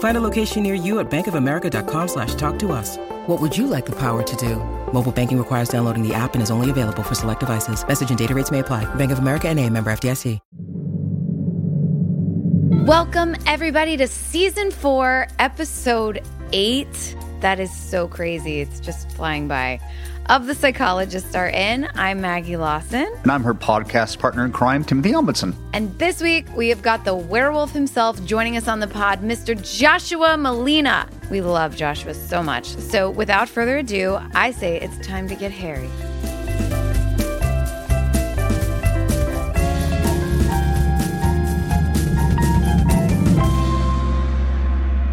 Find a location near you at bankofamerica.com slash talk to us. What would you like the power to do? Mobile banking requires downloading the app and is only available for select devices. Message and data rates may apply. Bank of America and a member FDIC. Welcome, everybody, to season four, episode eight. That is so crazy. It's just flying by. Of the Psychologists are in. I'm Maggie Lawson. And I'm her podcast partner in crime, Timothy Omundson. And this week, we have got the werewolf himself joining us on the pod, Mr. Joshua Malina. We love Joshua so much. So, without further ado, I say it's time to get hairy.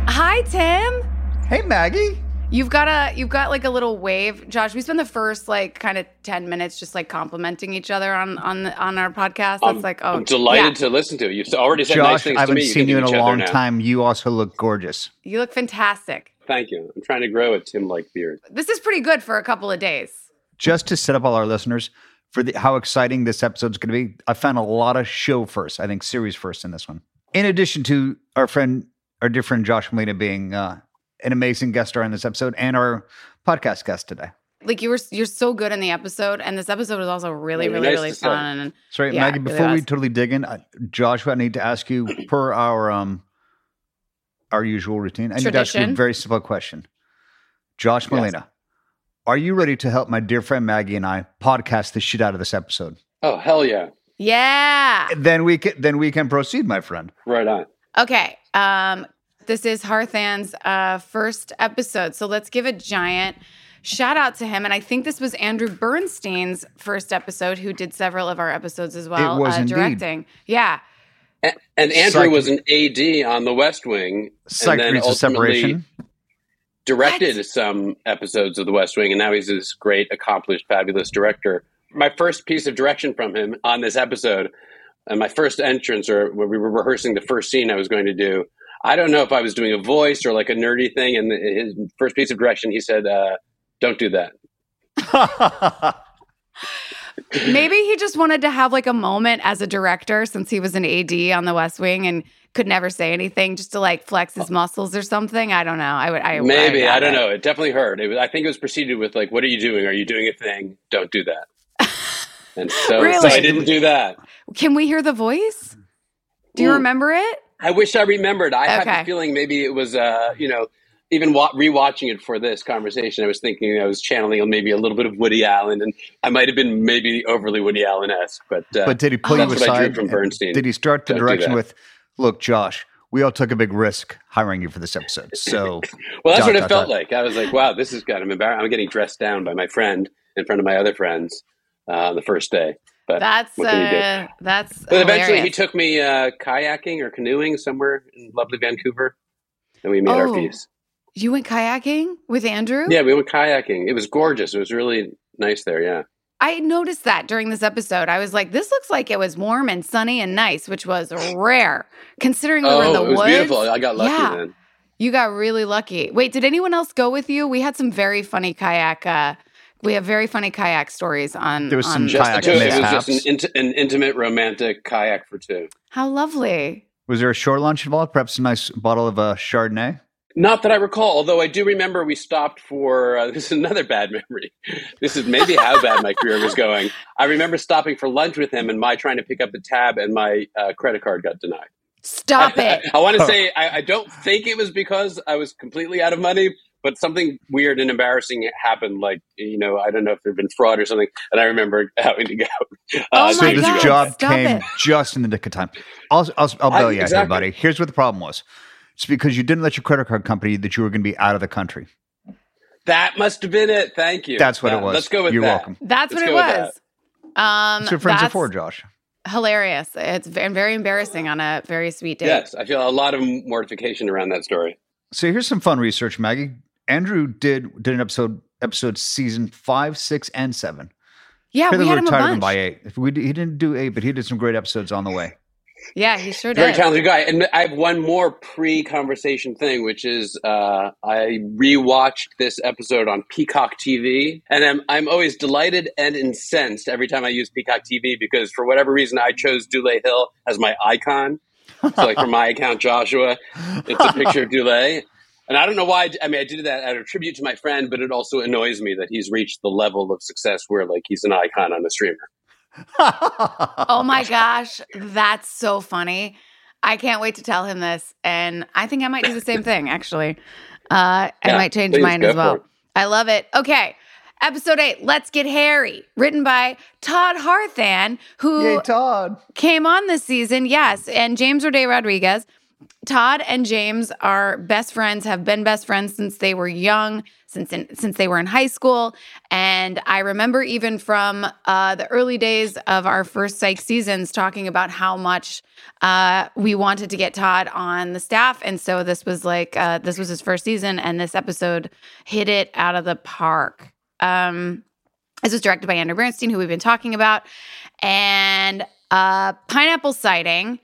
Hi, Tim. Hey, Maggie. You've got a you've got like a little wave, Josh. We spent the first like kind of ten minutes just like complimenting each other on on the, on our podcast. That's I'm, like oh, I'm delighted yeah. to listen to it. You've already said Josh, nice things I haven't to me. seen you in a long time. You also look gorgeous. You look fantastic. Thank you. I'm trying to grow a Tim-like beard. This is pretty good for a couple of days. Just to set up all our listeners for the, how exciting this episode is going to be, I found a lot of show first. I think series first in this one. In addition to our friend, our dear friend Josh Malina being uh, an amazing guest star in this episode and our podcast guest today. Like you were, you're so good in the episode, and this episode was also really, Yeah, really, nice really fun. And Sorry, Yeah, Maggie. it really Before we totally dig in, uh, Joshua, I need to ask you per our um our usual routine. I need to ask you a Tradition. very simple question. Josh Malina, are you ready to help my dear friend Maggie and I podcast the shit out of this episode? Oh hell yeah! yeah, Then we can then we can proceed, my friend. Right on. okay. Um, this is Harthan's uh first episode, so let's give a giant shout out to him. And I think this was Andrew Bernstein's first episode, who did several of our episodes as well, was uh, directing. Yeah. And, and Andrew Psych- was an AD on The West Wing, Psych and then degrees ultimately separation. directed What? some episodes of The West Wing, and now he's this great, accomplished, fabulous director. My first piece of direction from him on this episode, and my first entrance, or when we were rehearsing the first scene I was going to do, I don't know if I was doing a voice or like a nerdy thing. And his first piece of direction, he said, uh, "Don't do that." Maybe he just wanted to have like a moment as a director since he was an AD on the West Wing and could never say anything just to like flex his muscles or something. I don't know. I would, I Maybe I, I, don't doubt know. It definitely hurt. It was, I think it was preceded with like, "What are you doing? Are you doing a thing? Don't do that." And so, so I didn't do that. Can we hear the voice? Do you Ooh. remember it? I wish I remembered. I had Okay. the feeling maybe it was, uh, you know, even wa- rewatching it for this conversation, I was thinking I was channeling maybe a little bit of Woody Allen, and I might have been maybe overly Woody Allen esque. But, uh, but did he pull you what I drew aside? from Bernstein. Did he start the Don't direction with, "Look, Josh, we all took a big risk hiring you for this episode, so well, that's dot, what it dot, felt dot. like. I was like, wow, this is kind of embarrassing. I'm getting dressed down by my friend in front of my other friends uh, on the first day. But That's what can you do? uh, that's. But eventually, he took me uh, kayaking or canoeing somewhere in lovely Vancouver, and we made our peace. You went kayaking with Andrew? Yeah, we went kayaking. It was gorgeous. It was really nice there. Yeah. I noticed that during this episode. I was like, this looks like it was warm and sunny and nice, which was rare considering we were in the Oh, it was woods. beautiful. I got lucky Yeah. then. You got really lucky. Wait, did anyone else go with you? We had some very funny kayak. Uh, we have very funny kayak stories on. There was some on Just the Kayak two. It was just an, int- an intimate, romantic kayak for two. How lovely. was there a short lunch involved? Perhaps a nice bottle of uh, Chardonnay. Not that I recall, although I do remember we stopped for uh, this is another bad memory. This is maybe how bad my career was going. I remember stopping for lunch with him and my trying to pick up the tab, and my uh, credit card got denied. Stop it. I, want to say I, I don't think it was because I was completely out of money, but something weird and embarrassing happened. Like you know, I don't know if there'd been fraud or something, and I remember having to go. Uh, Oh so my this God, job stop came it. just in the nick of time. I'll, I'll, I'll I- bail you out, exactly. everybody. Here's what the problem was. It's because you didn't let your credit card company that you were going to be out of the country. that must have been it. Thank you. That's what Uh, it was. Let's go with You're that. welcome. That's Let's what it go with was. Um, That's what friends are for, Josh. hilarious. It's ve- very embarrassing on a very sweet date. Yes, I feel a lot of mortification around that story. So here's some fun research, Maggie. Andrew did did an episode episode season five, six, and seven. Yeah, Apparently we had him a retired him by eight. If we, he didn't do eight, but he did some great episodes on the way. Yeah, he sure did. Very did. talented guy. And I have one more pre-conversation thing, which is uh, I rewatched this episode on Peacock TV, and I'm I'm always delighted and incensed every time I use Peacock TV because for whatever reason I chose Dule Hill as my icon. So like for my account, Joshua, it's a picture of Dule. And I don't know why. I mean, I did that out of tribute to my friend, but it also annoys me that he's reached the level of success where like he's an icon on the streamer. Oh my gosh, that's so funny. I can't wait to tell him this. And I think I might do the same thing, actually. Uh, I Yeah, might change mine as well. I love it. Okay. Episode eight, Let's Get Hairy, written by Todd Harthan, who Yay, Todd. came on this season. Yes. And James Roday Rodriguez. Todd and James are best friends, have been best friends since they were young, since in, since they were in high school. And I remember even from uh, the early days of our first psych seasons talking about how much uh, we wanted to get Todd on the staff. And so this was like, uh, this was his first season, and this episode hit it out of the park. Um, this was directed by Andrew Bernstein, who we've been talking about. And pineapple sighting.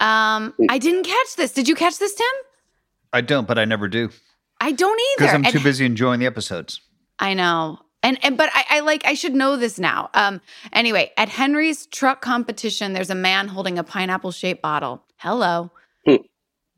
Um, I didn't catch this. Did you catch this, Tim? I don't, but I never do I don't either. because I'm And- too busy enjoying the episodes. I know. And and but I, I like I should know this now. Um anyway, at Henry's truck competition, there's a man holding a pineapple shaped bottle. Hello. Hmm.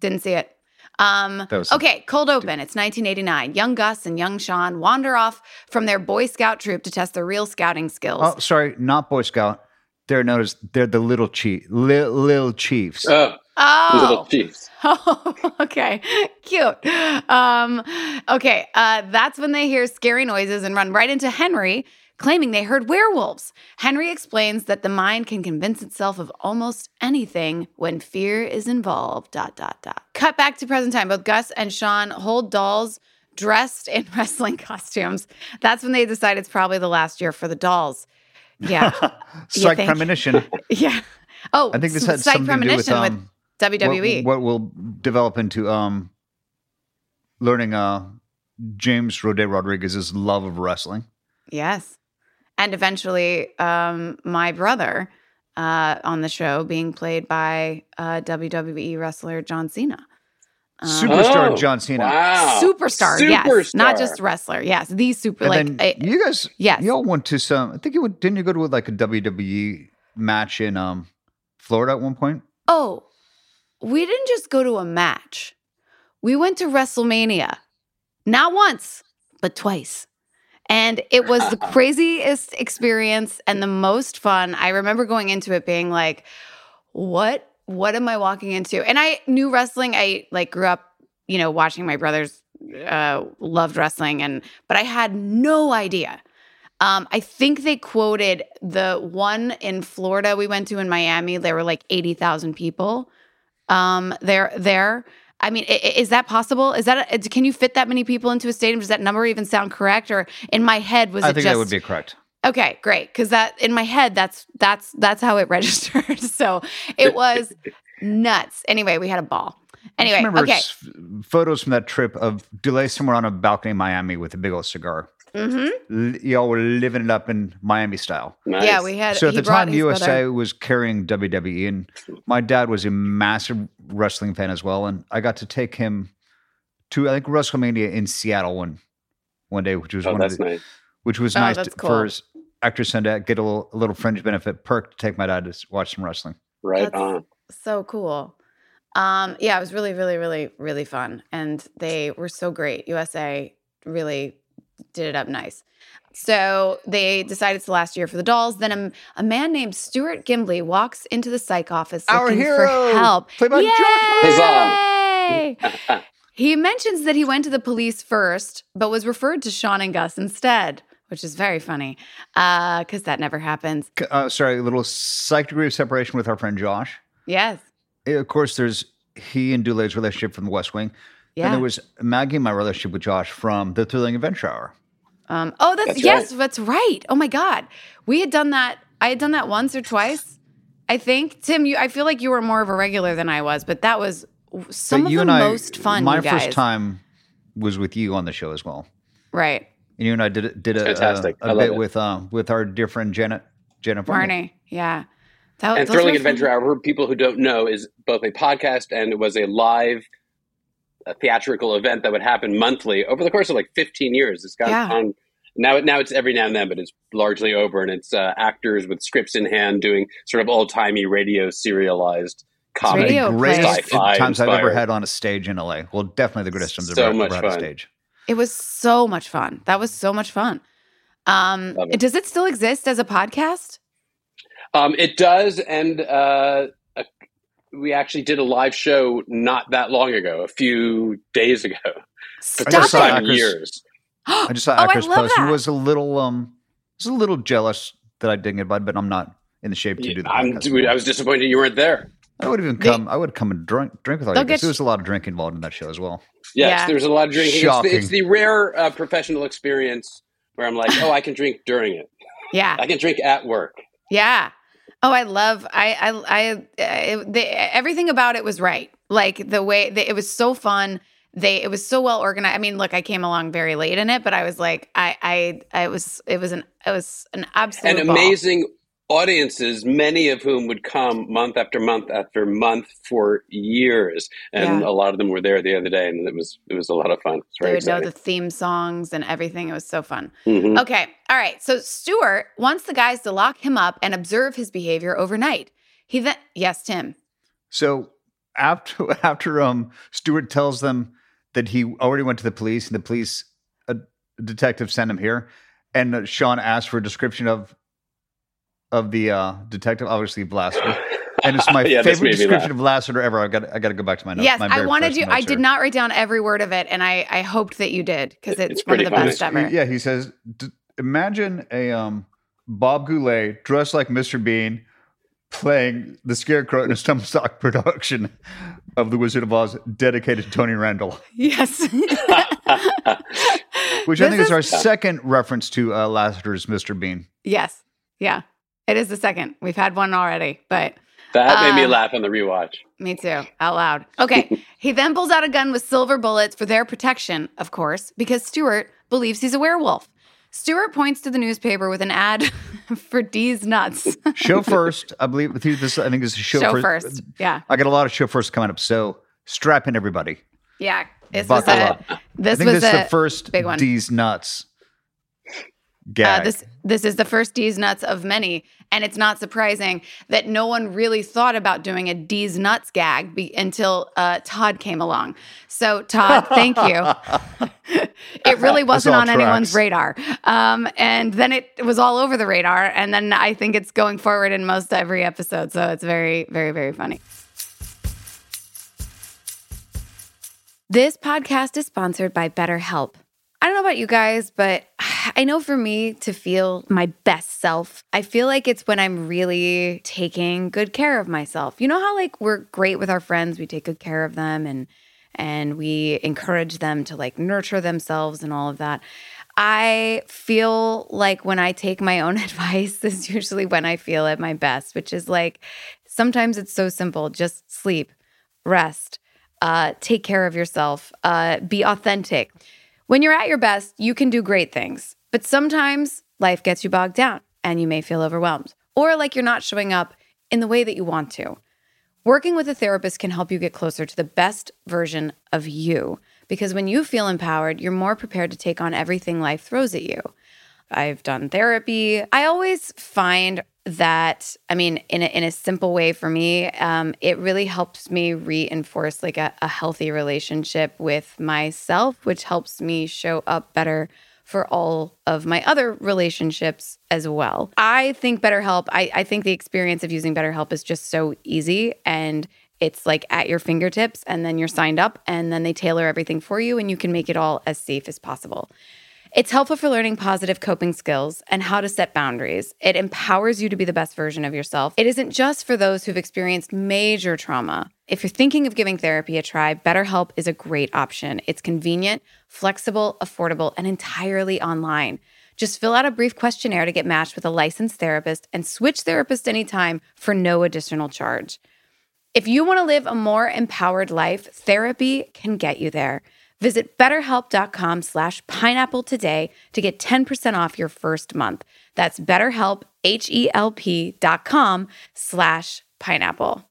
Didn't see it. Um okay, cold open. It's 1989. Young Gus and young Shawn wander off from their Boy Scout troop to test their real scouting skills. Oh, sorry, not Boy Scout. They're known as they're the little chief, li- little chiefs. Oh, Oh. little Chiefs. Oh, okay. Cute. Um, okay. Uh, that's when they hear scary noises and run right into Henry, claiming they heard werewolves. Henry explains that the mind can convince itself of almost anything when fear is involved. Dot, dot, dot. Cut back to present time. Both Gus and Shawn hold dolls dressed in wrestling costumes. That's when they decide it's probably the last year for the dolls. Yeah. Psych premonition. yeah. Oh, I think this had Psych something to do with Premonition um, WWE. What, what will develop into um, learning uh, James Roday Rodriguez's love of wrestling. Yes. And eventually, um, my brother uh, on the show being played by uh, WWE wrestler John Cena. Superstar Oh, John Cena. Wow. Superstar, yes. Not just wrestler. Yes. The super, And like, then I- you guys, yes. y'all went to some. I think you went. Didn't you go to like a WWE match in um, Florida at one point? oh, we didn't just go to a match. We went to WrestleMania. Not once, but twice. And it was the craziest experience and the most fun. I remember going into it being like, what what am I walking into? And I knew wrestling. I like grew up, you know, watching my brothers uh loved wrestling and but I had no idea. Um, I think they quoted the one in Florida we went to in Miami. There were like eighty thousand people um, there. There, I mean, is that possible? Is that a, can you fit that many people into a stadium? Does that number even sound correct? Or in my head was I it think just that would be correct. Okay? Great, because that in my head that's that's that's how it registered. so it was nuts. Anyway, we had a ball. I Anyway, remember okay. s- photos from that trip of Dulé somewhere on a balcony in Miami with a big old cigar. Mm-hmm. L- y'all were living it up in Miami style. Nice. Yeah, we had. So at the time, USA brother. was carrying WWE, and my dad was a massive wrestling fan as well. And I got to take him to I think WrestleMania in Seattle one one day, which was Oh, one that's of the, nice. which was Oh, nice that's to, cool. for s- actors to get a little, a little fringe benefit perk to take my dad to watch some wrestling. Right That's- on. so cool. Um, yeah, it was really, really, really, really fun. And they were so great. USA really did it up nice. So they decided it's the last year for the dolls. Then a, a man named Stuart Gimbley walks into the psych office Our looking hero, for help. played by Josh Yay! He mentions that he went to the police first, but was referred to Shawn and Gus instead, which is very funny because that never happens. Uh, sorry, a little psych degree of separation with our friend Josh. Yes. Eh, Of course, there's he and Dulé's relationship from the West Wing. Yeah. And there was Maggie and my relationship with Josh from the Thrilling Adventure Hour. Um, oh, that's, That's yes, right. that's right. Oh my God, we had done that. I had done that once or twice. I think Tim, you. I feel like you were more of a regular than I was, but that was some But of the and I, most fun. My you guys. first time was with you on the show as well. right? And you and I did a- did a, Fantastic. a, I a love bit it. with um with our dear friend Janet Janet Varney. Yeah. That, and Thrilling were fun. Adventure Hour, for people who don't know, is both a podcast and it was a live uh theatrical event that would happen monthly over the course of like 15 years. It's gone Yeah. on. Now, now it's every now and then, but it's largely over, and it's uh, actors with scripts in hand doing sort of old timey radio serialized comedy. Radio The greatest times I've ever had on a stage in LA. Well, definitely the greatest times I've ever, had on a stage. It was so much fun. That was so much fun. Um, it. does it still exist as a podcast? Um, it does, and uh, uh, we actually did a live show not that long ago, a few days ago. Stop just saw it! Time Actors- years. I just saw Oh, I Actors love post and that. was a little um was a little jealous that I didn't get invited, but I'm not in the shape to do that. Dude, I was disappointed you weren't there. I would even They- come. I would come and drink drink with all They'll you guys. There was a lot of drink involved in that show as well. Yes, Yeah. there was a lot of drinking. It's the, it's the rare uh, professional experience where I'm like, oh, I can drink during it. Yeah, I can drink at work. yeah. Oh, I love. I, I, I. It, the, everything about it was right. Like the way the, it was so fun. They it was so well organized. I mean, look, I came along very late in it, but I was like, I, I, I was. It was an. It was an absolute and ball. amazing audiences, many of whom would come month after month after month for years, and Yeah. a lot of them were there the other day, and it was it was a lot of fun. It's They very would know the theme songs and everything. It was so fun. Mhm. Okay. All right. So Stuart wants the guys to lock him up and observe his behavior overnight. He then, yes, Tim. So after after um Stewart tells them that he already went to the police and the police a detective sent him here, and uh, Shawn asked for a description of of the uh detective, obviously Blaster. And it's my Yeah, favorite description of Lassiter ever. I got I got to go back to my notes. yes, my I wanted first you. I did not write down every word of it, and I, I hoped that you did because it's, It's one of the funny. best ever. Yeah, he says, D- imagine a um, Bob Goulet dressed like Mr. Bean playing the Scarecrow in a stump stock production of The Wizard of Oz dedicated to Tony Randall, Yes. which I think is, is- our second reference to uh, Lassiter's Mr. Bean. yes. Yeah. It is the second. We've had one already, but that made me Uh, laugh on the rewatch. Me too, out loud. Okay. he then pulls out a gun with silver bullets for their protection, of course, because Stuart believes he's a werewolf. Stuart points to the newspaper with an ad for D's nuts. Show first, I believe. With you, this I think this is show, Show first. first. Yeah. I got a lot of show first coming up, so strap in, everybody. Yeah. This was Buckle a up. I this think was this is the first big one. D's nuts Uh, this this is the first D's nuts of many, and it's not surprising that no one really thought about doing a D's nuts gag be, until uh, Todd came along. So Todd, thank you. it really wasn't on anyone's radar, um, and then it was all over the radar, and then I think it's going forward in most every episode. So it's very, very, very funny. This podcast is sponsored by BetterHelp. I don't know about you guys, but I know for me to feel my best self, I feel like it's when I'm really taking good care of myself. You know how like we're great with our friends, we take good care of them and and we encourage them to like nurture themselves and all of that. I feel like when I take my own advice is usually when I feel at my best, which is like sometimes it's so simple, just sleep, rest, uh, take care of yourself, uh, be authentic. When you're at your best, you can do great things, but sometimes life gets you bogged down and you may feel overwhelmed or like you're not showing up in the way that you want to. Working with a therapist can help you get closer to the best version of you because when you feel empowered, you're more prepared to take on everything life throws at you. I've done therapy. I always find that, I mean, in a, in a simple way for me, um, it really helps me reinforce like a, a healthy relationship with myself, which helps me show up better for all of my other relationships as well. I think BetterHelp, I, I think the experience of using BetterHelp is just so easy and It's like at your fingertips, and then you're signed up, and then they tailor everything for you, and you can make it all as safe as possible. It's helpful for learning positive coping skills and how to set boundaries. It empowers you to be the best version of yourself. It isn't just for those who've experienced major trauma. If you're thinking of giving therapy a try, BetterHelp is a great option. It's convenient, flexible, affordable, and entirely online. Just fill out a brief questionnaire to get matched with a licensed therapist and switch therapist anytime for no additional charge. If you want to live a more empowered life, therapy can get you there. Visit betterhelp.com slash pineapple today to get 10% off your first month. That's betterhelp, H-E-L-P dot com slash pineapple.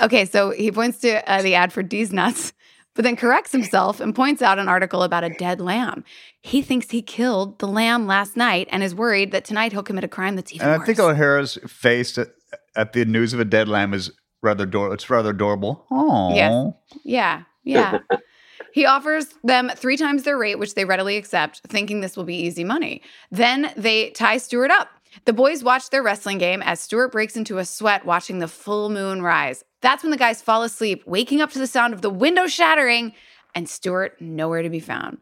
Okay, so he points to uh, the ad for D's Nuts, but then corrects himself and points out an article about a dead lamb. He thinks he killed the lamb last night and is worried that tonight he'll commit a crime that's even And I worse. think O'Hara's face at, at the news of a dead lamb is rather adorable. It's rather adorable. Oh, Yes. Yeah, yeah. he offers them three times their rate, which they readily accept, thinking this will be easy money. Then they tie Stewart up. The boys watch their wrestling game as Stewart breaks into a sweat watching the full moon rise. That's when the guys fall asleep, waking up to the sound of the window shattering and Stewart nowhere to be found.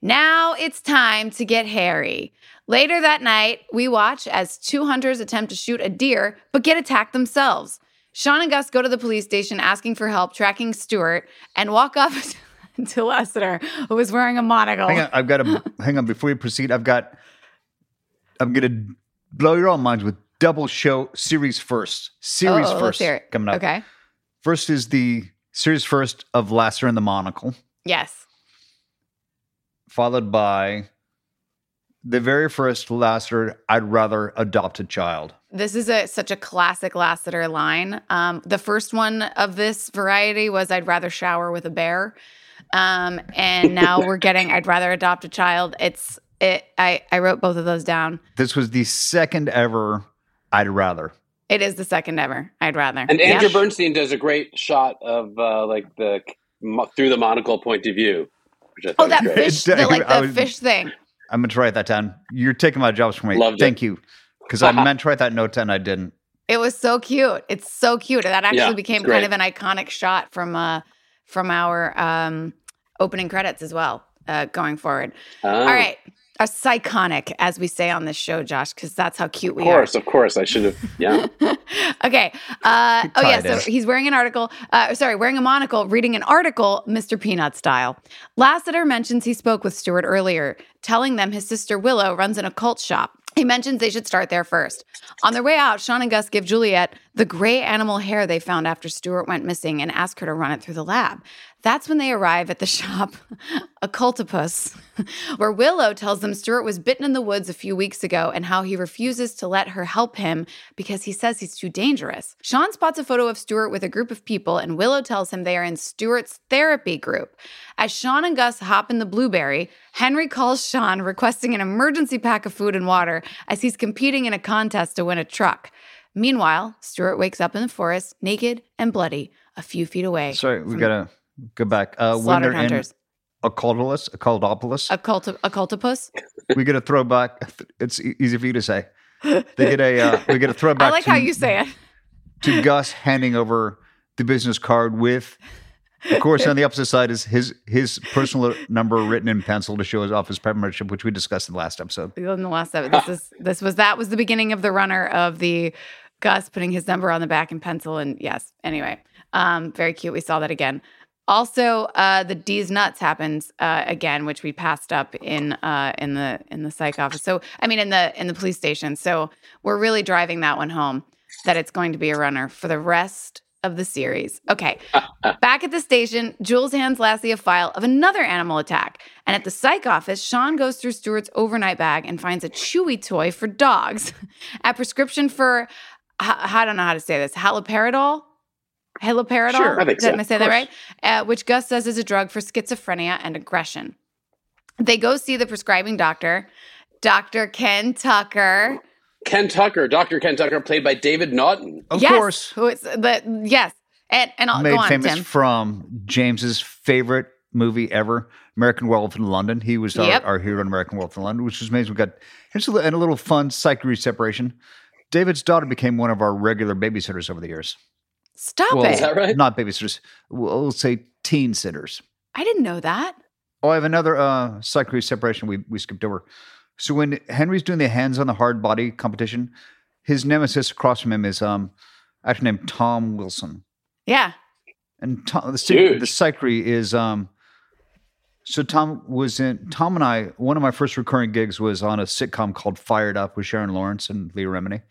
Now it's time to get hairy. Later that night, we watch as two hunters attempt to shoot a deer but get attacked themselves. Shawn and Gus go to the police station asking for help tracking Stewart and walk up to Lester, who was wearing a monocle. Hang on, I've got to hang on before we proceed. I've got. I'm gonna blow your all minds with double show series first. Series Oh, first coming up. Okay. First is the series first of Lasser and the Monocle, Yes. followed by the very first Lasser. I'd rather adopt a child. This is a such a classic Lassiter line. Um, the first one of this variety was "I'd rather shower with a bear," um, and now we're getting "I'd rather adopt a child." It's it. I I wrote both of those down. This was the second ever. I'd rather. It is the second ever. I'd rather. And Andrew Yeah. Bernstein does a great shot of uh, like the through the monocle point of view, which I Oh, that was great. fish, the, like the was- fish thing. I'm gonna write that down. You're taking my jobs from me. Loved it. Thank you, because I meant to write that note down. I didn't. It was so cute. It's so cute. That actually Yeah, became kind of an iconic shot from uh from our um opening credits as well, uh going forward. Oh, All right. A psychonic, as we say on this show, Josh, because that's how cute we are. Of we course, of course, I should have. Yeah, okay. Uh, oh, yeah. tied in. So he's wearing an article, uh, sorry, wearing a monocle, reading an article, Mr. Peanut style. Lassiter mentions he spoke with Stewart earlier, telling them his sister Willow runs an occult shop. He mentions they should start there first. On their way out, Shawn and Gus give Juliet the gray animal hair they found after Stewart went missing and ask her to run it through the lab. That's when they arrive at the shop, Occultopus, where Willow tells them Stewart was bitten in the woods a few weeks ago and how he refuses to let her help him because he says he's too dangerous. Shawn spots a photo of Stewart with a group of people, and Willow tells him they are in Stewart's therapy group. As Shawn and Gus hop in the Blueberry, Henry calls Shawn requesting an emergency pack of food and water as he's competing in a contest to win a truck. Meanwhile, Stewart wakes up in the forest, naked and bloody, a few feet away. Sorry, we gotta go back. Uh, when in hunters. Occultolus, Occultopolis, Occult- occultopus. we get a throwback. It's e- easy for you to say. They get a uh, we get a throwback. I like to, how you say it. to Gus handing over the business card with. Of course, on the opposite side is his his personal number written in pencil to show his office membership, which we discussed in the last episode. in the last episode. This is this was that was the beginning of the runner of the Gus putting his number on the back in pencil. And yes, anyway, um, very cute. We saw that again. Also, uh, the D's nuts happens uh, again, which we passed up in uh, in the in the psych office. So I mean, in the in the police station. So we're really driving that one home that it's going to be a runner for the rest of the series. Okay. Back at the station, Jules hands Lassie a file of another animal attack. And at the psych office, Shawn goes through Stewart's overnight bag and finds a chewy toy for dogs. a prescription for, I I don't know how to say this, haloperidol? Haloperidol? Sure, I think Did so, I say that right? Uh, which Gus says is a drug for schizophrenia and aggression. They go see the prescribing doctor, Dr. Ken Tucker. Ken Tucker, Doctor Ken Tucker, played by David Naughton. Of yes, course, Who is the yes. And and I'll made go on, famous Tim. from James's favorite movie ever, American Werewolf in London. He was our, Yep. our hero in American Werewolf in London, which was amazing. We got here's a, and a little fun psych separation. David's daughter became one of our regular babysitters over the years. Stop Well, it. Is that right? Not babysitters. We'll we'll say teen sitters. I didn't know that. Oh, I have another uh, psych separation we, we skipped over. So when Henry's doing the hands on the hard body competition, his nemesis across from him is um actually named Tom Wilson. Yeah. And Tom, the, Huge. the psychery is um. So Tom was in Tom and I. One of my first recurring gigs was on a sitcom called Fired Up with Sharon Lawrence and Leah Remini.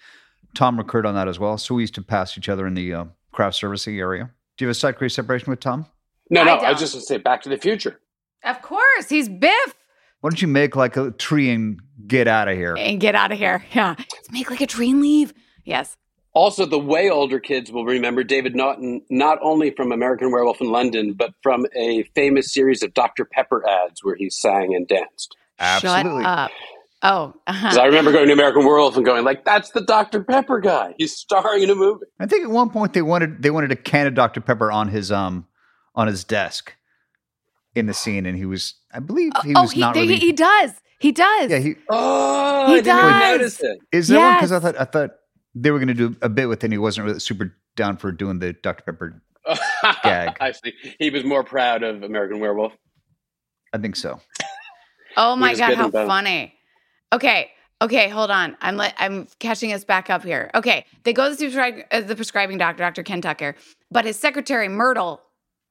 Tom recurred on that as well. So we used to pass each other in the uh, craft servicing area. Do you have a side career separation with Tom? No, no. I, don't. was just going to say Back to the Future. Of course. He's Biff. Why don't you make like a tree and get out of here? And get out of here. Yeah. Let's make like a tree and leave. Yes. Also, the way older kids will remember David Naughton not only from American Werewolf in London, but from a famous series of Dr. Pepper ads where he sang and danced. Absolutely. Shut up. Oh. Because I remember going to American Werewolf and going like, "That's the Dr. Pepper guy. He's starring in a movie." I think at one point they wanted they wanted a can of Dr Pepper on his um on his desk in the scene, and he was I believe he oh, was he, not he, really. he does. He does. yeah, he Oh, He I didn't even does. notice it. is that one because I thought I thought they were going to do a bit with him. He wasn't really super down for doing the Dr Pepper. Gag. I see. He was more proud of American Werewolf. I think so. Oh my god, how and funny. Okay. Okay, hold on. I'm le- I'm catching us back up here. Okay, they go to the, prescri- uh, the prescribing doctor, Dr. Ken Tucker, but his secretary Myrtle,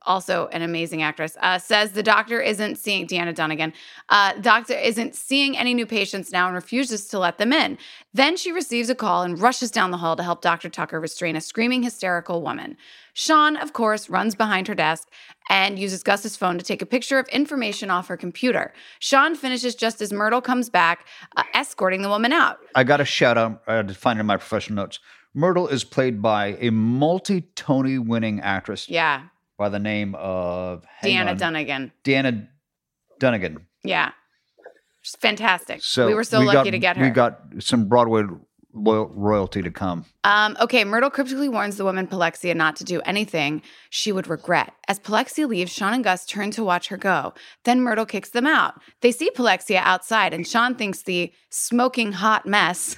also an amazing actress, uh, says the doctor isn't seeing Deanna Dunagan. Uh, doctor isn't seeing any new patients now and refuses to let them in. Then she receives a call and rushes down the hall to help Dr. Tucker restrain a screaming, hysterical woman. Shawn, of course, runs behind her desk and uses Gus's phone to take a picture of information off her computer. Shawn finishes just as Myrtle comes back, uh, escorting the woman out. I got a shout out. I had to find it in my professional notes. Myrtle is played by a multi Tony winning actress Yeah, by the name of Deanna on, Dunagan. Deanna Dunagan. Yeah, She's fantastic. So we were so lucky got, to get her. We got some Broadway royal, royalty to come. Um, okay, Myrtle cryptically warns the woman Palexia not to do anything she would regret. As Palexia leaves, Shawn and Gus turn to watch her go. Then Myrtle kicks them out. They see Palexia outside, and Shawn thinks the smoking hot mess,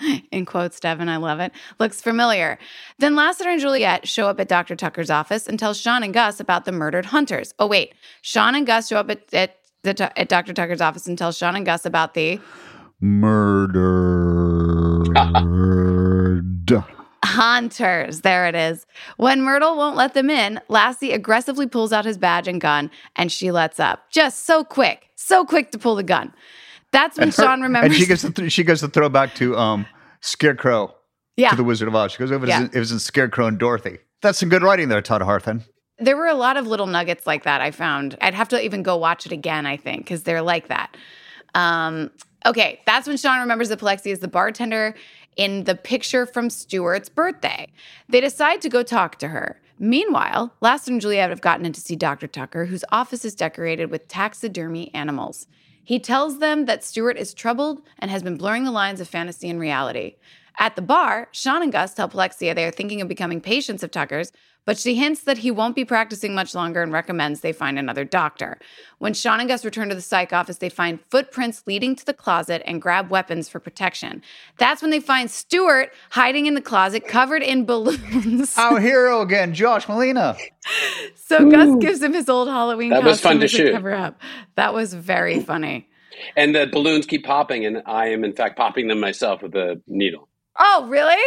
in quotes, Devin, I love it, looks familiar. Then Lassiter and Juliet show up at Dr. Tucker's office and tell Shawn and Gus about the murdered hunters. Oh, wait, Shawn and Gus show up at, at, the, at Dr. Tucker's office and tell Shawn and Gus about the Murdered. Hunters. There it is. When Myrtle won't let them in, Lassie aggressively pulls out his badge and gun, and she lets up. Just so quick, so quick to pull the gun. That's when Shawn remembers. and she gets the th- she goes to throw back to um Scarecrow yeah, to the Wizard of Oz. She goes over. Yeah. It was in Scarecrow and Dorothy. That's some good writing there, Todd Harthan. there were a lot of little nuggets like that. I found. I'd have to even go watch it again. I think because they're like that. Um, okay, that's when Shawn remembers that Plexi is the bartender in the picture from Stuart's birthday. They decide to go talk to her. Meanwhile, Lassiter and Juliet have gotten in to see Dr. Tucker, whose office is decorated with taxidermy animals. He tells them that Stuart is troubled and has been blurring the lines of fantasy and reality. At the bar, Shawn and Gus tell Plexia they are thinking of becoming patients of Tucker's, but she hints that he won't be practicing much longer and recommends they find another doctor. When Shawn and Gus return to the psych office, they find footprints leading to the closet and grab weapons for protection. That's when they find Stuart hiding in the closet covered in balloons. Our hero again, Josh Malina. so Gus gives him his old Halloween That was costume fun to as shoot. cover up. That was very mm-hmm. funny. And the balloons keep popping, and I am in fact popping them myself with a needle. Oh, really?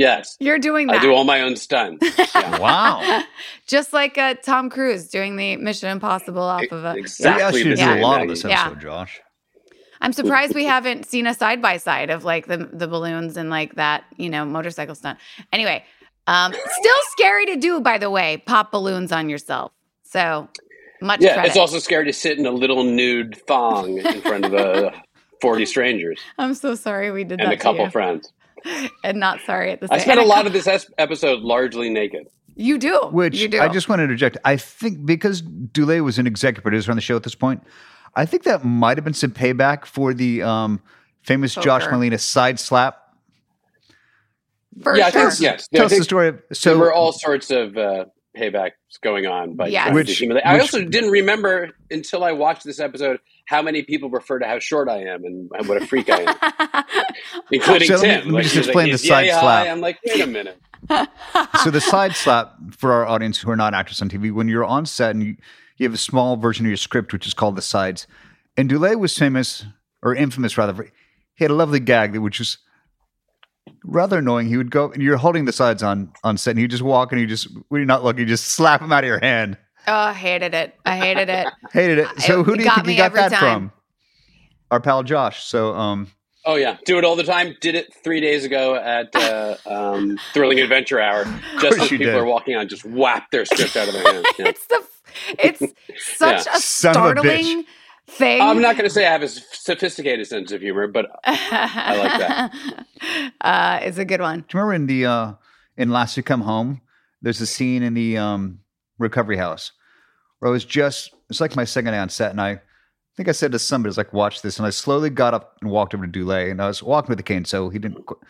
Yes, You're doing that. I do all my own stunts. Yeah. Wow. Just like uh, Tom Cruise doing the Mission Impossible off of a. We Exactly. asked you do same, a lot of Maggie. this Yeah. episode, Josh. I'm surprised we haven't seen a side by side of like the the balloons and like that, you know, motorcycle stunt. Anyway, um, still scary to do, by the way, pop balloons on yourself. So much Yeah, credit. it's also scary to sit in a little nude thong in front of uh, 40 strangers I'm so sorry we did and that a couple to you. friends. and not sorry at the same. I spent a lot of this es- episode largely naked. You do, Which you do. I just want to interject. I think because Dulé was an executive producer on the show at this point, I think that might have been some payback for the um, famous Josh Poker. Malina side slap. for yeah, I think, yes. Tell I us the story. of- so there were all sorts of uh, payback's going on But yeah, trying to Which- I also didn't remember until I watched this episode how many people refer to how short I am and what a freak I am, including So let me- Tim. let me Like, just explain like, the side yay slap." high?" I'm like, wait a minute. so the side slap for our audience who are not actors on TV, when you're on set and you, you have a small version of your script, which is called the sides. And Dulé was famous or infamous rather. For, he had a lovely gag that which was rather annoying. He would go and you're holding the sides on on set, and he just walk and you just when you're not looking, you just slap him out of your hand. oh, I hated it. I hated it. Hated it. So It who do you think you got that time. from? Our pal Josh. So um, Oh yeah, do it all the time. Did it three days ago at uh, um, Thrilling Adventure Hour. Just course as people did. are walking on, just whap their script out of their hands. Yeah. It's the it's such Yeah. a Son of a bitch. startling thing. I'm not going to say I have a sophisticated sense of humor, but I like that. Uh, it's a good one. Do you remember in the uh in Lassie Come Home? There's a scene in the um recovery house where I was just it's like my second day on set, and I, I think I said to somebody, I was like, watch this, and I slowly got up and walked over to Dulé, and I was walking with the cane, so he didn't qu-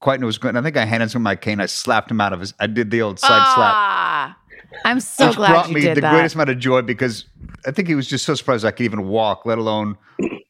quite know what was going. On. I think I handed him my cane, I slapped him out of his. I did the old side slap. I'm so Which glad brought you me did the that. greatest amount of joy because I think he was just so surprised I could even walk, let alone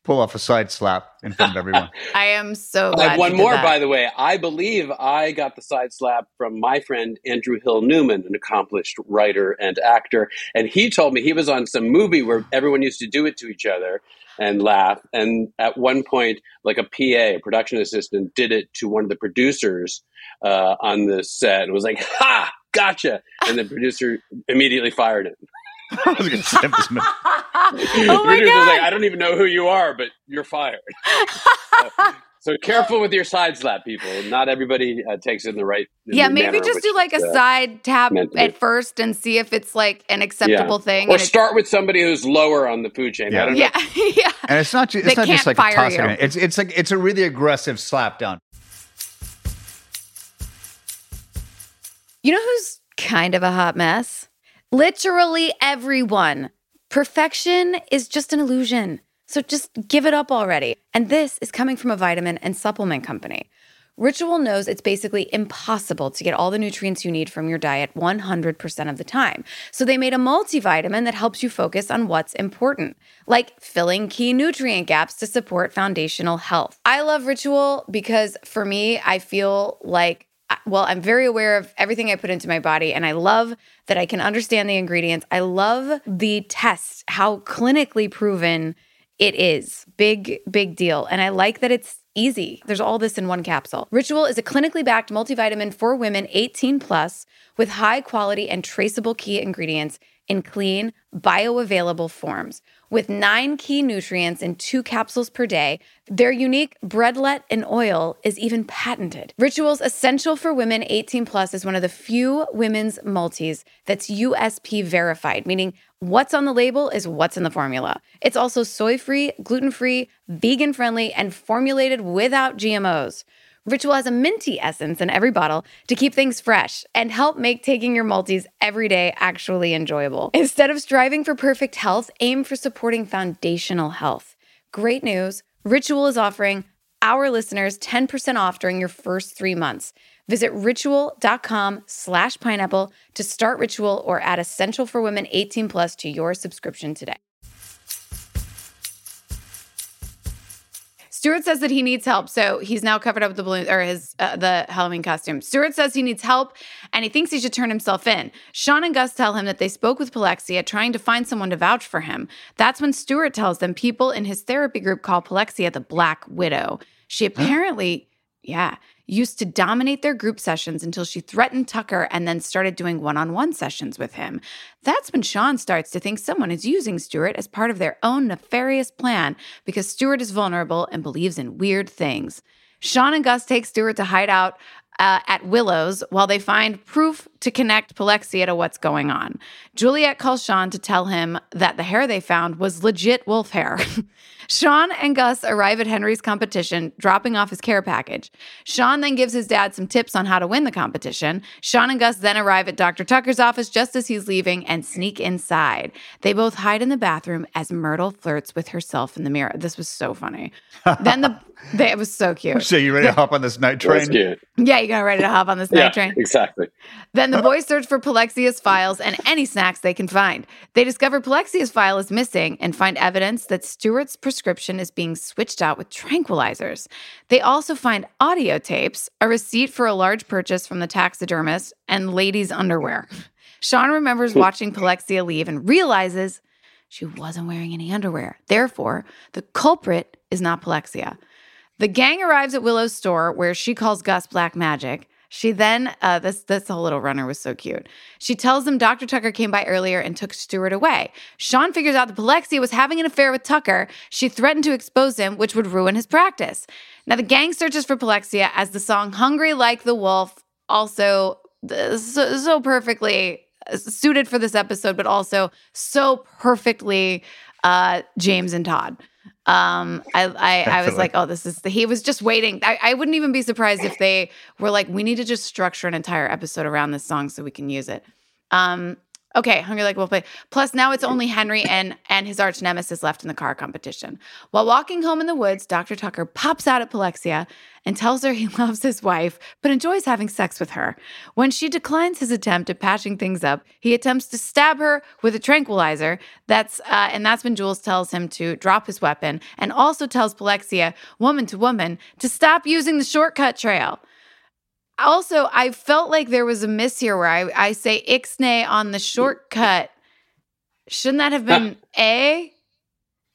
pull off a side slap in front of everyone. I am so I glad. have one you did more, that. by the way. I believe I got the side slap from my friend Andrew Hill Newman, an accomplished writer and actor. And he told me he was on some movie where everyone used to do it to each other and laugh. And at one point, like a PA, a production assistant, did it to one of the producers uh, on the set and was like, Ha! Gotcha. And the producer immediately fired him. I was going to say this. man. oh my producer was god! like, I don't even know who you are, but you're fired. So careful with your side slap, people. Not everybody uh, takes it in the right. in yeah, the maybe manner just which do like a uh, side tap meant to be. at first and see if it's like an acceptable thing. Or start with somebody who's lower on the food chain. Yeah. I don't yeah, yeah. And it's not just They it's not just can't like a fire toss it. It's it's like it's a really aggressive slap down. You know who's kind of a hot mess? Literally everyone. Perfection is just an illusion. So just give it up already. And this is coming from a vitamin and supplement company. Ritual knows it's basically impossible to get all the nutrients you need from your diet 100% of the time. So they made a multivitamin that helps you focus on what's important, like filling key nutrient gaps to support foundational health. I love Ritual because for me, I feel like well, I'm very aware of everything I put into my body, and I love that I can understand the ingredients. I love the test, how clinically proven it is. Big, big deal. And I like that it's easy. There's all this in one capsule. Ritual is a clinically backed multivitamin for women 18 plus with high quality and traceable key ingredients in clean, bioavailable forms. With nine key nutrients in two capsules per day, their unique beadlet and oil is even patented. Rituals Essential for Women 18 Plus is one of the few women's multis that's USP verified, meaning what's on the label is what's in the formula. It's also soy free, gluten free, vegan friendly, and formulated without GMOs. Ritual has a minty essence in every bottle to keep things fresh and help make taking your multis every day actually enjoyable. Instead of striving for perfect health, aim for supporting foundational health. Great news Ritual is offering our listeners 10% off during your first three months. Visit ritual.com slash pineapple to start Ritual or add Essential for Women 18 plus to your subscription today. Stuart says that he needs help, so he's now covered up with the balloon or his uh, the Halloween costume. Stuart says he needs help, and he thinks he should turn himself in. Shawn and Gus tell him that they spoke with Palexia, trying to find someone to vouch for him. That's when Stuart tells them people in his therapy group call Palexia the Black Widow. She apparently, yeah, used to dominate their group sessions until she threatened Tucker and then started doing one on one sessions with him. That's when Shawn starts to think someone is using Stuart as part of their own nefarious plan because Stuart is vulnerable and believes in weird things. Shawn and Gus take Stuart to hide out uh, at Willow's while they find proof to connect Palexia to what's going on. Juliet calls Shawn to tell him that the hair they found was legit wolf hair. Shawn and Gus arrive at Henry's competition, dropping off his care package. Shawn then gives his dad some tips on how to win the competition. Shawn and Gus then arrive at Dr. Tucker's office just as he's leaving and sneak inside. They both hide in the bathroom as Myrtle flirts with herself in the mirror. This was so funny. then the they, it was so cute. So you ready to hop on this night train? Yeah, you gotta ready to hop on this yeah, night train. exactly. Then the boys search for Palexia's files and any snacks they can find. They discover Palexia's file is missing and find evidence that Stuart's prescription is being switched out with tranquilizers. They also find audio tapes, a receipt for a large purchase from the taxidermist, and ladies' underwear. Shawn remembers watching Palexia leave and realizes she wasn't wearing any underwear. Therefore, the culprit is not Palexia. The gang arrives at Willow's store where she calls Gus black magic. She then, uh, this this whole little runner was so cute. She tells them Dr. Tucker came by earlier and took Stuart away. Shawn figures out that Palexia was having an affair with Tucker. She threatened to expose him, which would ruin his practice. Now the gang searches for Palexia as the song "Hungry Like the Wolf" also uh, so, so perfectly uh, suited for this episode, but also so perfectly uh, James and Todd. Um, I I, I was like, oh, this is the, he was just waiting. I, I wouldn't even be surprised if they were like, we need to just structure an entire episode around this song so we can use it. Um, okay, Hungry Like a Wolf. Play. Plus, now it's only Henry and and his arch nemesis left in the car competition. While walking home in the woods, Dr. Tucker pops out at Palexia and tells her he loves his wife but enjoys having sex with her. When she declines his attempt at patching things up, he attempts to stab her with a tranquilizer. That's uh, and that's when Jules tells him to drop his weapon and also tells Palexia, woman to woman, to stop using the shortcut trail. Also, I felt like there was a miss here where I, I say ixnay on the shortcut. Shouldn't that have been A?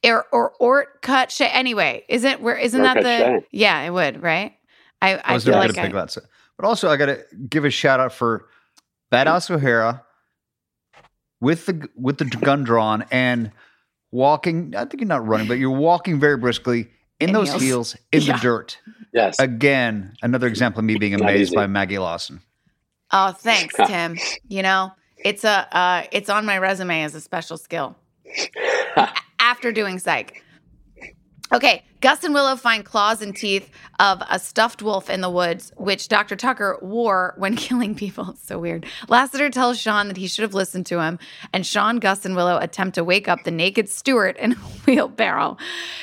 Or or ort cut shay? Anyway, isn't where isn't that the shay. yeah, it would, right? I, I, I was feel never like gonna I, pick that. But also, I got to give a shout out for Badass O'Hara with the with the gun drawn and walking. I think you're not running, but you're walking very briskly in In those heels. heels, in Yeah. the dirt. Yes. Again, another example of me being amazed by Maggie Lawson. Oh, thanks, Tim. you know, it's a uh, it's on my resume as a special skill. After doing psych. Okay, Gus and Willow find claws and teeth of a stuffed wolf in the woods, which Dr. Tucker wore when killing people. It's so weird. Lassiter tells Shawn that he should have listened to him, and Shawn, Gus, and Willow attempt to wake up the naked Stuart in a wheelbarrow.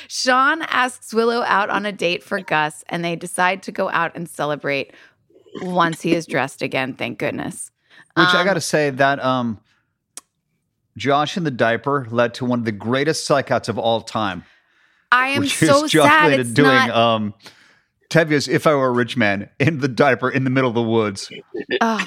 Shawn asks Willow out on a date for Gus, and they decide to go out and celebrate once he is dressed again, thank goodness. Which I Um, got to say that um, Josh in the diaper led to one of the greatest psychouts of all time, I am which so is Josh sad it's doing not. um, Tevye's "If I Were a Rich Man" in the diaper in the middle of the woods. oh,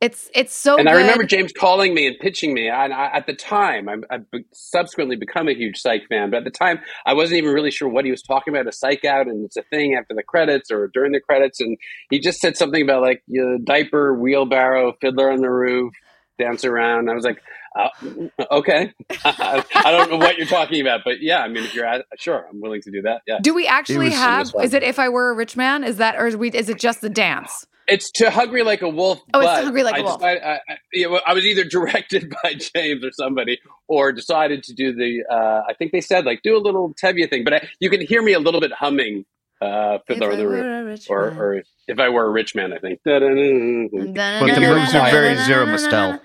it's it's so and good. I remember James calling me and pitching me. And I, at the time, I'm, I've be- subsequently become a huge Psych fan, but at the time, I wasn't even really sure what he was talking about. A Psych out, and it's a thing after the credits or during the credits, and he just said something about like you know, diaper, wheelbarrow, fiddler on the roof, dance around. I was like, uh, okay, I don't know what you're talking about, but yeah, I mean, if you're at, sure, I'm willing to do that. Yeah, Do we actually was- have? Is it if I were a rich man? Is that or is we? Is it just the dance? it's to hungry like a wolf. Oh, it's but To Hungry Like a I Wolf. decided- I, I, yeah, well, I was either directed by James or somebody, or decided to do the. Uh, I think they said like do a little Tevye thing, but I, you can hear me a little bit humming uh, Fiddler If on I the were Roof, a rich or, man. or if I were a rich man, I think. But the moves are very Zero Mostel.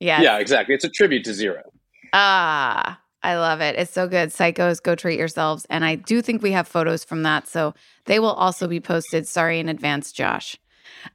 Yes. Yeah, exactly. It's a tribute to Zero. Ah, I love it. It's so good. Psychos, go treat yourselves. And I do think we have photos from that. So they will also be posted. Sorry in advance, Josh.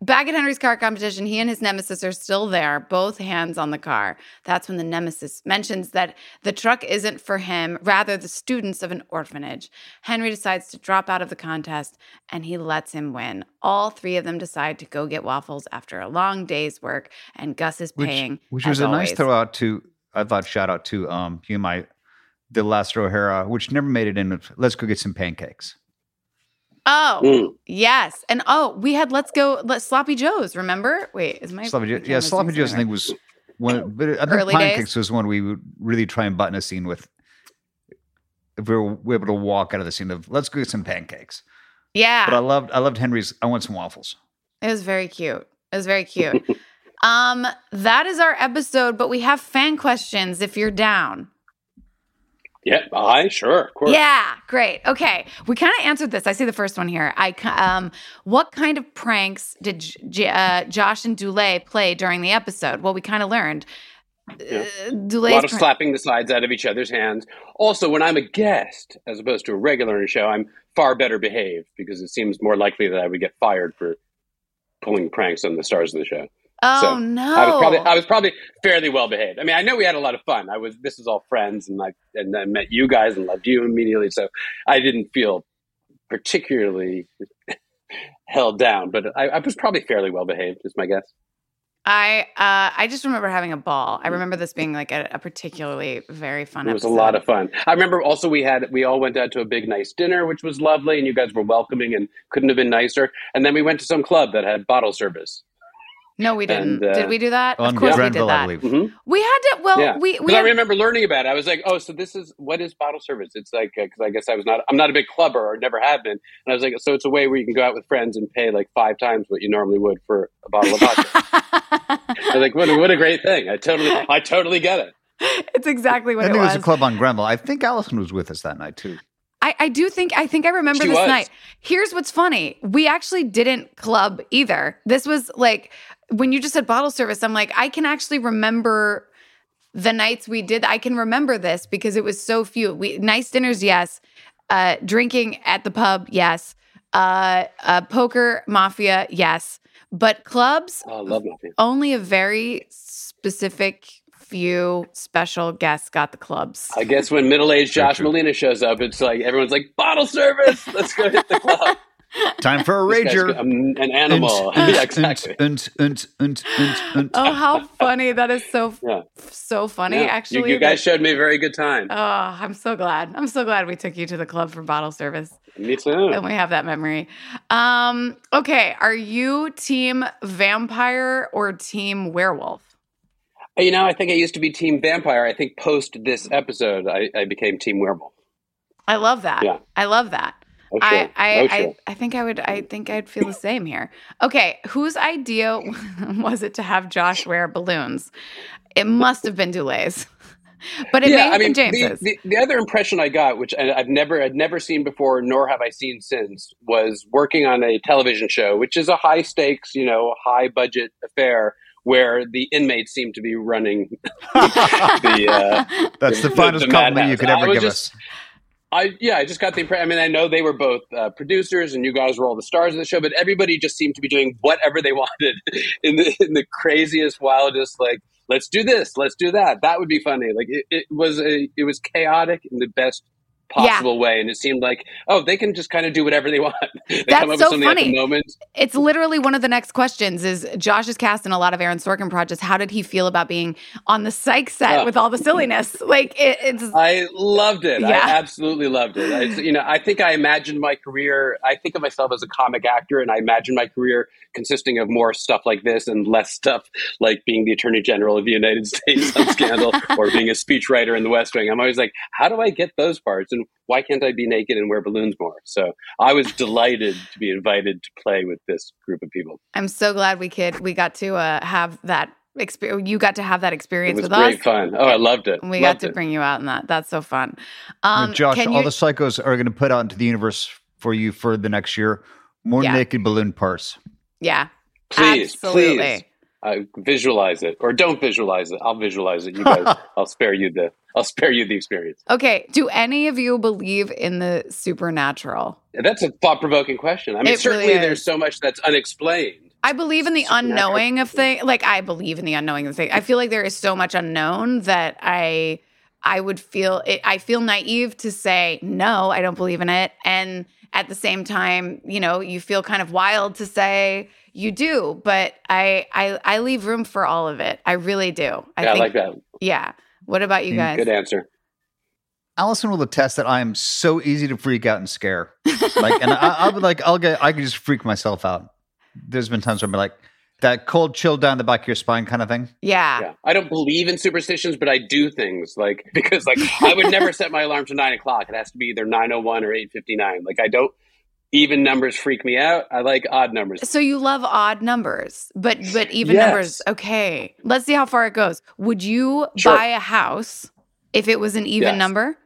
Back at Henry's car competition, he and his nemesis are still there, both hands on the car. That's when the nemesis mentions that the truck isn't for him, rather, the students of an orphanage. Henry decides to drop out of the contest and he lets him win. All three of them decide to go get waffles after a long day's work, and Gus is paying. which as was a nice always. throw out to I thought shout out to um you my the last O'Hara, which never made it in. Let's go get some pancakes. Oh, Mm. yes. And oh, we had Let's Go let Sloppy Joe's, remember? Wait, is my Sloppy Joe, my yeah, Sloppy Joe's I think was one, but I think Early days? pancakes was one we would really try and button a scene with. If we were able to walk out of the scene of let's go get some pancakes. Yeah. But I loved I loved Henry's. I want some waffles. It was very cute. It was very cute. um, that is our episode, but we have fan questions if you're down. Yeah, I sure, of course. Yeah, great. Okay, we kind of answered this. I see the first one here. I um, what kind of pranks did J- J- uh, Josh and Dulé play during the episode? Well, we kind of learned Yeah. uh, A lot of slapping the sides out of each other's hands. Also, when I'm a guest, as opposed to a regular in a show, I'm far better behaved because it seems more likely that I would get fired for pulling pranks on the stars of the show. Oh So, no! I was probably I was probably fairly well behaved. I mean, I know we had a lot of fun. I was this is all friends, and I and I met you guys and loved you immediately. So I didn't feel particularly held down, but I, I was probably fairly well behaved. Is my guess. I uh, I just remember having a ball. I remember this being like a, a particularly very fun. It was a lot of fun. I remember also we had we all went out to a big nice dinner, which was lovely, and you guys were welcoming and couldn't have been nicer. And then we went to some club that had bottle service. No, we didn't. And, uh, did we do that? On of course we did that. Mm-hmm. We had to. Well, yeah, we we Because I remember learning about it. I was like, oh, so this is what is bottle service? It's like because I guess I was not I'm not a big clubber or never have been, and I was like, so it's a way where you can go out with friends and pay like five times what you normally would for a bottle of vodka. I was like, what a, what a great thing! I totally I totally get it. it's exactly what And it there was. was a club on Granville. I think Allison was with us that night too. I, I do think I think I remember She this was. night. Here's what's funny. We actually didn't club either. This was like when you just said bottle service, I'm like, I can actually remember the nights we did. I can remember this because it was so few. We nice dinners, yes. Uh, drinking at the pub, yes. Uh, uh, poker, mafia, yes. But clubs, Oh, love only a very specific few special guests got the clubs. I guess when middle-aged Josh. Malina shows up, it's like everyone's like bottle service. Let's go hit the club. Time for a This rager. an an animal. Yeah, exactly. Oh, how funny! That is so Yeah. so funny. Yeah. Actually, you, you guys that- showed me a very good time. oh, I'm so glad. I'm so glad we took you to the club for bottle service, me too. and we have that memory. Um, okay, are you team vampire or team werewolf? You know, I think I used to be Team Vampire. I think post this episode, I, I became Team Werewolf. I love that. Yeah. I love that. I I, I. I think I would I think I'd feel the same here. Okay, whose idea was it to have Josh wear balloons? It must have been Dulé's. But it may have I mean, been the, James's. the, the other impression I got, which I- I've never, I'd never seen before, nor have I seen since, was working on a television show, which is a high stakes, you know, high budget affair, where the inmates seem to be running the. Uh, That's the the- finest the compliment you could ever give just- us. I yeah, I just got the impression. I mean, I know they were both uh, producers, and you guys were all the stars of the show, but everybody just seemed to be doing whatever they wanted in the in the craziest, wildest, like let's do this, let's do that. That would be funny. Like it, it was a it was chaotic in the best possible way, and it seemed like oh, they can just kind of do whatever they want. they That's come up so with something at funny. the moment. It's literally one of the next questions is Josh is cast in a lot of Aaron Sorkin projects. How did he feel about being on the psych set Oh. with all the silliness? Like it, it's I loved it. Yeah. I absolutely loved it. I, you know, I think I imagined my career. I think of myself as a comic actor, and I imagine my career consisting of more stuff like this and less stuff like being the Attorney General of the United States on Scandal or being a speechwriter in The West Wing. I'm always like, how do I get those parts, and why can't I be naked and wear balloons more? So I was delighted to be invited to play with this group of people. I'm so glad we could we got to uh, have that experience. You got to have that It experience was with great us. fun. Oh, I loved it. We Loved got to it. bring you out in that. That's so fun. Now, Um, Josh, can all you- the psychos are going to put out into the universe for you for the next year more Yeah. naked balloon parts. yeah, Please, absolutely. please. Uh, visualize it or don't visualize it. I'll visualize it. You guys, I'll spare you the I'll spare you the experience. Okay, do any of you believe in the supernatural? That's a thought provoking question. I mean, It certainly is. there's so much that's unexplained. I believe in the unknowing of things. Like I believe in the unknowing of things. I feel like there is so much unknown that I I would feel it, I feel naive to say no, I don't believe in it, and at the same time, you know, you feel kind of wild to say you do. But I I I leave room for all of it. I really do. I yeah, think, I like that. Yeah. What about you Mm, guys? Good answer. Allison will attest that I am so easy to freak out and scare. Like, and I, I would like, I'll get, I can just freak myself out. There's been times where I'm like, that cold chill down the back of your spine kind of thing. Yeah. Yeah, I don't believe in superstitions, but I do things like because like I would never set my alarm to nine o'clock. It has to be either nine o one or eight fifty nine. Like I don't even numbers freak me out. I like odd numbers. So you love odd numbers, but but even Yes. numbers. Okay, let's see how far it goes. Would you Sure. buy a house if it was an even Yes. number?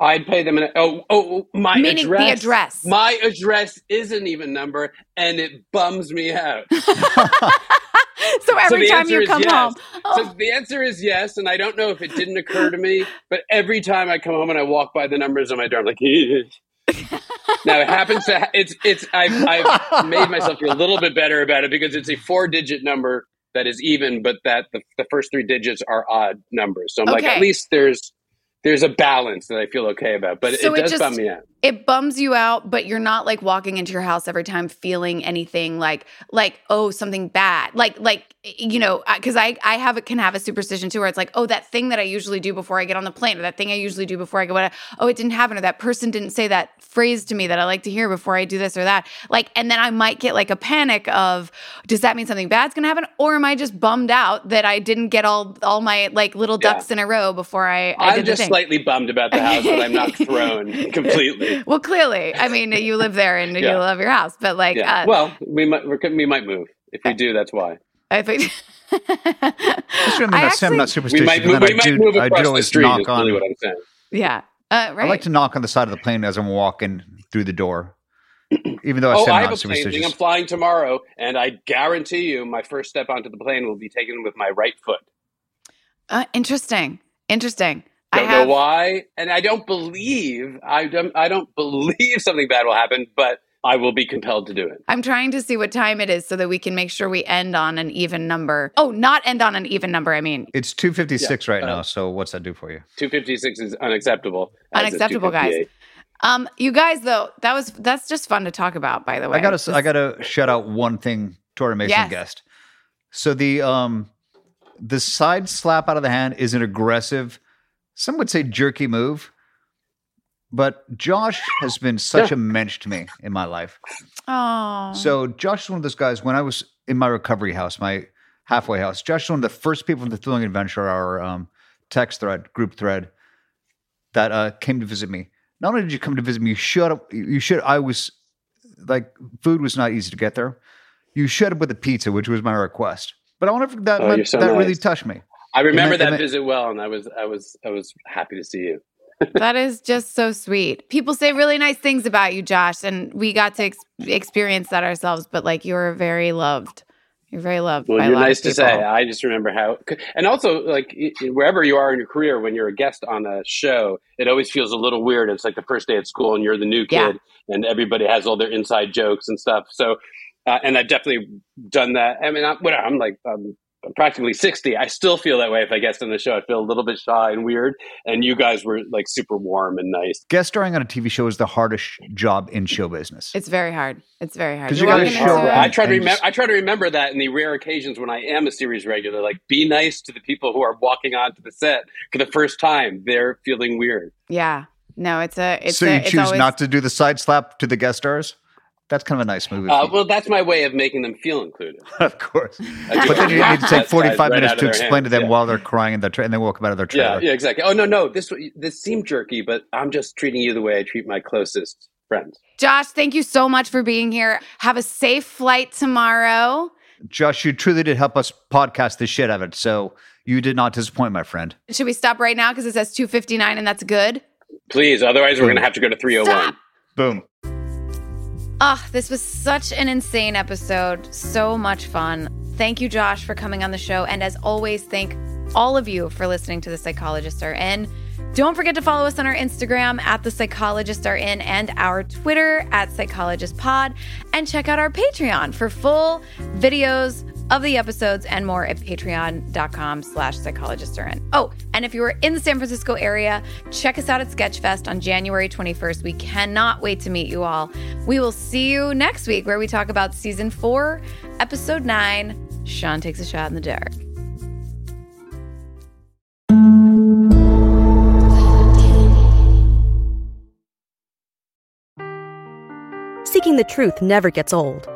I'd pay them. An, oh, oh, my Meaning the address. address. My address is an even number, and it bums me out. so every the time you come yes. home, oh, So the answer is yes, and I don't know if it didn't occur to me, but every time I come home and I walk by the numbers on my door, I'm like, now it happens to it's it's I've I've made myself feel a little bit better about it because it's a four digit number that is even, but that the, the first three digits are odd numbers. So I'm like, at least there's there's a balance that I feel okay about, but So it it does just- bum me out. it bums you out, but you're not like walking into your house every time feeling anything like like oh something bad, like like you know because I I have it can have a superstition too where it's like oh that thing that I usually do before I get on the plane or that thing I usually do before I go oh it didn't happen or that person didn't say that phrase to me that I like to hear before I do this or that like and then I might get like a panic of does that mean something bad's gonna happen or am I just bummed out that I didn't get all all my like little Yeah. ducks in a row before I, I did the thing. Slightly bummed about the house, but I'm not thrown completely. Well, clearly, I mean, you live there and you love your house, but like, Yeah. uh, well, we might we're, we might move. If we do, that's why. I think. That's what I mean. I I say I'm actually- not We superstitious. might move, we I might do, move I across do the street. knock Is really what I'm saying. yeah, uh, right. I like to knock on the side of the plane as I'm walking through the door, even though I Oh, say I I'm have a plane thing. I'm flying tomorrow, and I guarantee you, my first step onto the plane will be taken with my right foot. uh, interesting. Interesting. I don't I have. know why, and I don't believe I don't. I don't believe something bad will happen, but I will be compelled to do it. I'm trying to see what time it is so that we can make sure we end on an even number. Oh, not end on an even number. I mean, It's 256 right uh, now. So what's that do for you? Two fifty six is unacceptable. as is Unacceptable, guys. um, you guys though, that was that's just fun to talk about. By the way, I gotta This- I gotta shout out one thing to our amazing Yes. guest. So the um the side slap out of the hand is an aggressive, some would say jerky move. But Josh has been such a mensch to me in my life. Oh, So Josh is one of those guys. When I was in my recovery house, my halfway house, Josh is one of the first people in the Thrilling Adventure, our um, text thread, group thread, that uh, came to visit me. Not only did you come to visit me, you showed up. You should. I was like, food was not easy to get there. You showed up with a pizza, which was my request. But I wonder if that Oh, meant- so that really touched me. I remember I- that I- visit well, and I was I was I was happy to see you. that is just so sweet. People say really nice things about you, Josh, and we got to ex- experience that ourselves. But like, you're very loved. You're very loved. Well, by you're lot of nice to people. say. I just remember how, and also like wherever you are in your career, when you're a guest on a show, it always feels a little weird. It's like the first day at school, and you're the new Yeah. kid, and everybody has all their inside jokes and stuff. So, uh, and I've definitely done that. I mean, I'm, I'm like um, practically 60. I still feel that way if I guest on the show. I feel a little bit shy and weird, and you guys were like super warm and nice. Guest starring on a TV show is the hardest job in show business. It's very hard. It's very hard. 'Cause You're you gotta show into I try to remember. just- I try to remember that in the rare occasions when I am a series regular. Like, be nice to the people who are walking onto the set for the first time. They're feeling weird. Yeah. No, it's a. It's so a, you it's choose always, not to do the side slap to the guest stars? That's kind of a nice movie. Uh, well, that's my way of making them feel included. of course. But then you need to take 45 right minutes to explain hands, to them yeah. while they're crying in their tra- and then walk them out of their Yeah, trailer. yeah, exactly. Oh no, no, this this seemed jerky, but I'm just treating you the way I treat my closest friends. Josh, thank you so much for being here. Have a safe flight tomorrow. Josh, you truly did help us podcast the shit out of it. So you did not disappoint, my friend. Should we stop right now because it says 259 and that's good? Please, otherwise we're going to have to go to 301. Stop. Boom. Oh, this was such an insane episode. So much fun. Thank you, Josh, for coming on the show. And as always, thank all of you for listening to The Psychologists Are In. Don't forget to follow us on our Instagram at The Psychologists Are In and our Twitter at Psychologist Pod. And check out our Patreon for full videos of the episodes and more at patreon.com slash psychologists are in. Oh, and if you are in the San Francisco area, check us out at Sketchfest on January 21st. We cannot wait to meet you all. We will see you next week where we talk about season four, episode nine. Shawn takes a shot in the dark. Seeking the truth never gets old.